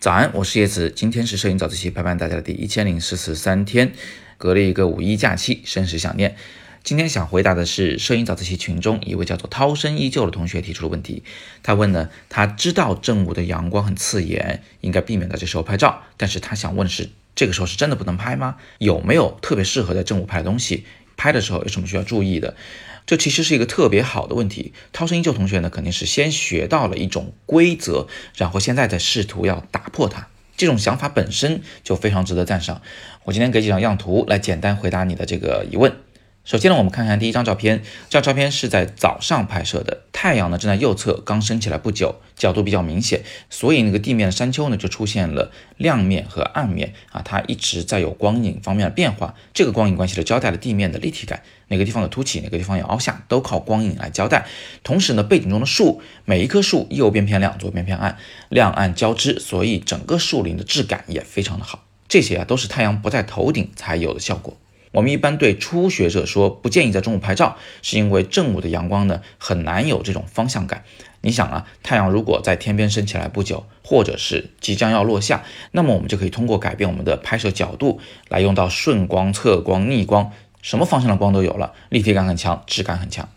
早安，我是叶子，今天是摄影早自习陪伴大家的第一千零四十三天，隔了一个五一假期，甚是想念。今天想回答的是摄影早自习群中一位叫做涛声依旧的同学提出的问题。他问呢，他知道正午的阳光很刺眼，应该避免在这时候拍照，但是他想问是，这个时候是真的不能拍吗？有没有特别适合在正午拍的东西？拍的时候有什么需要注意的？这其实是一个特别好的问题。涛声依旧同学呢，肯定是先学到了一种规则，然后现在在试图要打破它。这种想法本身就非常值得赞赏。我今天给几张样图来简单回答你的这个疑问。首先呢，我们看看第一张照片。这张照片是在早上拍摄的，太阳呢正在右侧刚升起来不久，角度比较明显，所以那个地面的山丘呢就出现了亮面和暗面啊，它一直在有光影方面的变化。这个光影关系呢交代了地面的立体感，哪个地方有凸起，哪个地方有凹下，都靠光影来交代。同时呢，背景中的树，每一棵树右边偏亮，左边偏暗，亮暗交织，所以整个树林的质感也非常的好。这些啊都是太阳不在头顶才有的效果。我们一般对初学者说不建议在中午拍照，是因为正午的阳光呢很难有这种方向感。你想啊，太阳如果在天边升起来不久，或者是即将要落下，那么我们就可以通过改变我们的拍摄角度，来用到顺光、侧光、逆光，什么方向的光都有了，立体感很强，质感很强。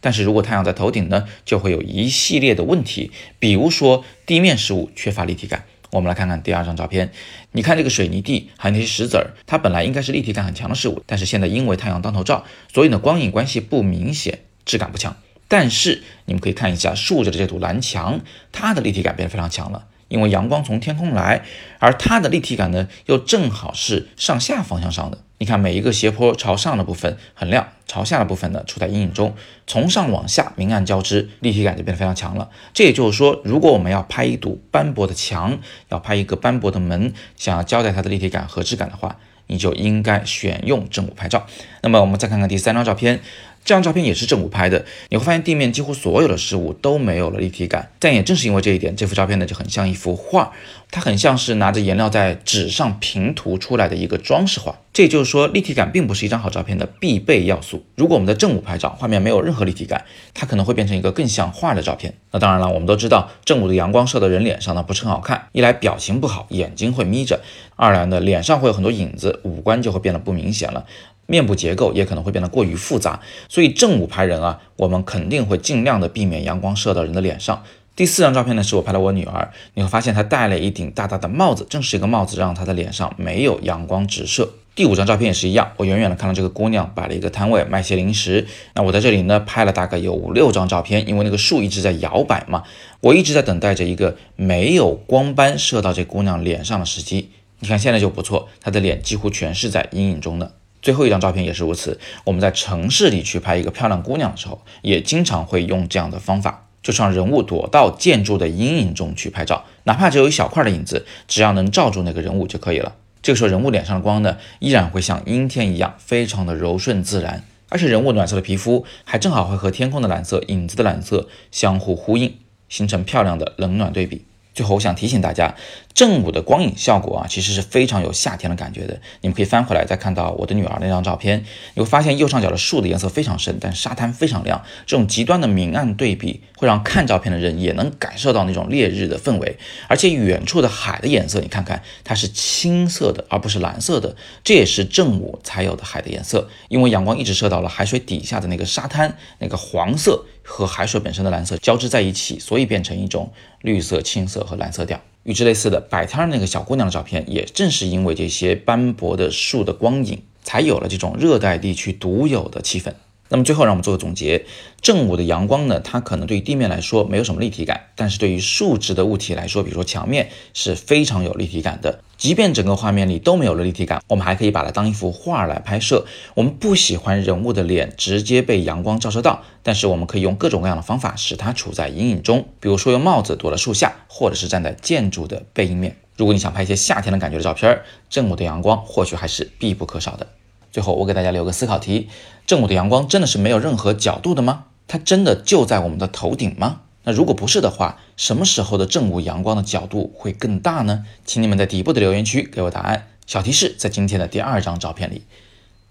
但是如果太阳在头顶呢，就会有一系列的问题，比如说地面事物缺乏立体感。我们来看看第二张照片，你看这个水泥地，还有那些石子儿，它本来应该是立体感很强的事物，但是现在因为太阳当头照，所以呢光影关系不明显，质感不强。但是你们可以看一下竖着的这堵蓝墙，它的立体感变得非常强了。因为阳光从天空来，而它的立体感呢，又正好是上下方向上的。你看每一个斜坡朝上的部分很亮，朝下的部分呢处在阴影中，从上往下明暗交织，立体感就变得非常强了。这也就是说，如果我们要拍一堵斑驳的墙，要拍一个斑驳的门，想要交代它的立体感和质感的话，你就应该选用正午拍照。那么我们再看看第三张照片。这张照片也是正午拍的，你会发现地面几乎所有的事物都没有了立体感。但也正是因为这一点，这幅照片呢就很像一幅画，它很像是拿着颜料在纸上平涂出来的一个装饰画。这也就是说，立体感并不是一张好照片的必备要素。如果我们在正午拍照，画面没有任何立体感，它可能会变成一个更像画的照片。那当然了，我们都知道正午的阳光射到人脸上呢不是很好看，一来表情不好，眼睛会眯着；二来呢脸上会有很多影子，五官就会变得不明显了。面部结构也可能会变得过于复杂，所以正午拍人啊，我们肯定会尽量的避免阳光射到人的脸上。第四张照片呢，是我拍的我女儿，你会发现她戴了一顶大大的帽子，正是一个帽子让她的脸上没有阳光直射。第五张照片也是一样，我远远的看到这个姑娘摆了一个摊位卖些零食，那我在这里呢拍了大概有五六张照片，因为那个树一直在摇摆嘛，我一直在等待着一个没有光斑射到这姑娘脸上的时机。你看现在就不错，她的脸几乎全是在阴影中的。最后一张照片也是如此。我们在城市里去拍一个漂亮姑娘的时候，也经常会用这样的方法，就是让人物躲到建筑的阴影中去拍照，哪怕只有一小块的影子，只要能罩住那个人物就可以了。这个时候，人物脸上的光呢，依然会像阴天一样，非常的柔顺自然，而且人物暖色的皮肤还正好会和天空的蓝色、影子的蓝色相互呼应，形成漂亮的冷暖对比。最后，我想提醒大家，正午的光影效果啊，其实是非常有夏天的感觉的。你们可以翻回来再看到我的女儿那张照片，你会发现右上角的树的颜色非常深，但沙滩非常亮。这种极端的明暗对比，会让看照片的人也能感受到那种烈日的氛围。而且远处的海的颜色，你看看，它是青色的，而不是蓝色的，这也是正午才有的海的颜色。因为阳光一直射到了海水底下的那个沙滩，那个黄色。和海水本身的蓝色交织在一起，所以变成一种绿色、青色和蓝色调。与之类似的，摆摊那个小姑娘的照片，也正是因为这些斑驳的树的光影，才有了这种热带地区独有的气氛。那么最后，让我们做个总结。正午的阳光呢，它可能对于地面来说没有什么立体感，但是对于树脂的物体来说，比如说墙面，是非常有立体感的。即便整个画面里都没有了立体感，我们还可以把它当一幅画来拍摄。我们不喜欢人物的脸直接被阳光照射到，但是我们可以用各种各样的方法使它处在阴影中，比如说用帽子躲在树下，或者是站在建筑的背阴面。如果你想拍一些夏天的感觉的照片，正午的阳光或许还是必不可少的。最后，我给大家留个思考题：正午的阳光真的是没有任何角度的吗？它真的就在我们的头顶吗？那如果不是的话，什么时候的正午阳光的角度会更大呢？请你们在底部的留言区给我答案。小提示在今天的第二张照片里。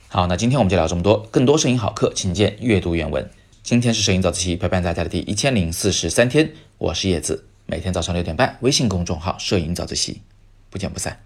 好，那今天我们就聊这么多。更多摄影好课，请见阅读原文。今天是摄影早自习陪伴大家的第一千零四十三天。我是叶子，每天早上六点半，微信公众号“摄影早自习”，不见不散。